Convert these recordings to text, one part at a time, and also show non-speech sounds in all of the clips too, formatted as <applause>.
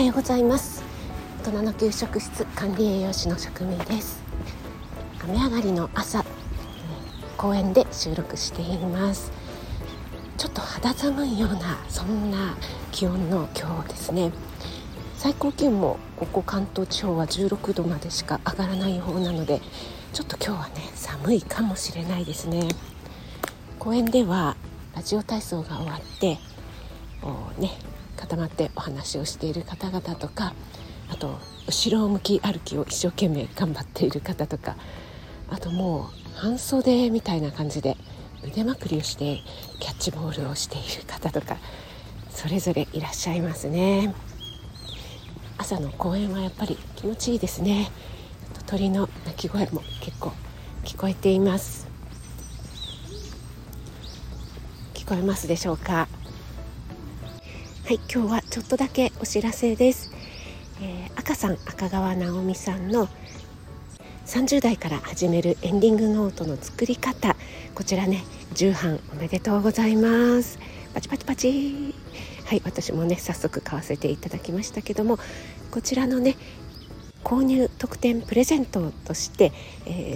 はようございます。大人の給食室管理栄養士の職味です。雨上がりの朝公園で収録しています。ちょっと肌寒いようなそんな気温の今日ですね。最高気温もここ関東地方は16度までしか上がらない方なのでちょっと今日はね寒いかもしれないですね。公園ではラジオ体操が終わってね固まってお話をしている方々とかあと後ろ向き歩きを一生懸命頑張っている方とかあともう半袖みたいな感じで腕まくりをしてキャッチボールをしている方とかそれぞれいらっしゃいますね。朝の公園はやっぱり気持ちいいですね。鳥の鳴き声も結構聞こえています。聞こえますでしょうか？はい今日はちょっとだけお知らせです、えー、赤さん赤川直美さんの30代から始めるエンディングノートの作り方。こちらね重版おめでとうございます。パチパチパチ。はい私もね早速買わせていただきましたけどもこちらのね購入特典プレゼントとして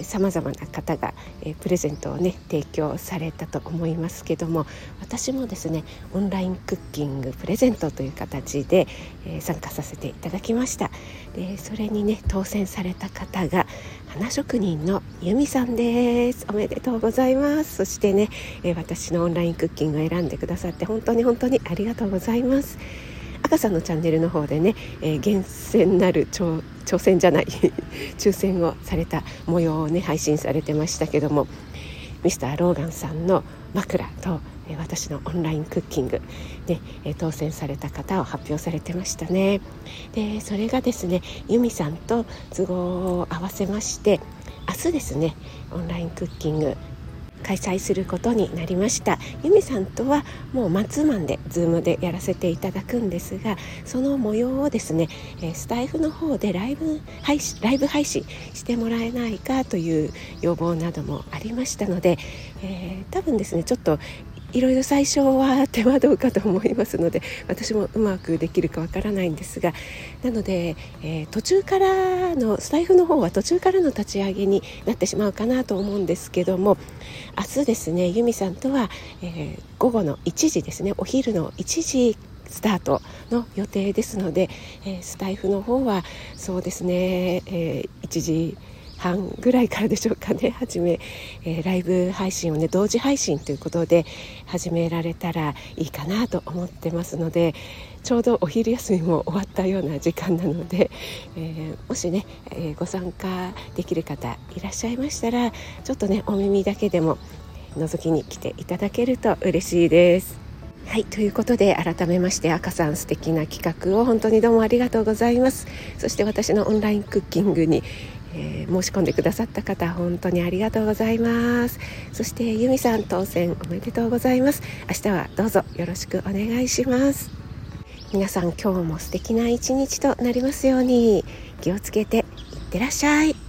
さまざまな方が、えー、プレゼントをね提供されたと思いますけども私もですねオンラインクッキングプレゼントという形で、えー、参加させていただきました。でそれにね当選された方が花職人の由美さんです。おめでとうございます。そしてね、えー、私のオンラインクッキングを選んでくださって本当に本当にありがとうございます。赤さんのチャンネルの方でね、えー、厳選なる挑戦じゃない <laughs> 抽選をされた模様をね配信されてましたけどもミスターローガンさんの枕と、えー、私のオンラインクッキングで、えー、当選された方を発表されてましたね。でそれがですね由美さんと都合を合わせまして明日ですねオンラインクッキング開催することになりました。ゆみさんとはもうマンツーマンで Zoom でやらせていただくんですがその模様をですねスタイフの方でライブ配信ライブ配信してもらえないかという要望などもありましたので、えー、多分ですねちょっといろいろ最初は手間どうかと思いますので私もうまくできるかわからないんですがなので、えー、途中からのスタイフの方は途中からの立ち上げになってしまうかなと思うんですけども明日ですね由美さんとは、えー、午後の1時ですねお昼の1時スタートの予定ですので、えー、スタイフの方はそうですね、え、1時半ぐらいからでしょうかね <laughs> 始め、えー、ライブ配信をね同時配信ということで始められたらいいかなと思ってますのでちょうどお昼休みも終わったような時間なので、えー、もしね、えー、ご参加できる方いらっしゃいましたらちょっとねお耳だけでも覗きに来ていただけると嬉しいです。はいということで改めまして赤さん素敵な企画を本当にどうもありがとうございますそして私のオンラインクッキングにえー、申し込んでくださった方本当にありがとうございます。そして由美さん当選おめでとうございます。明日はどうぞよろしくお願いします。皆さん今日も素敵な一日となりますように。気をつけていってらっしゃい。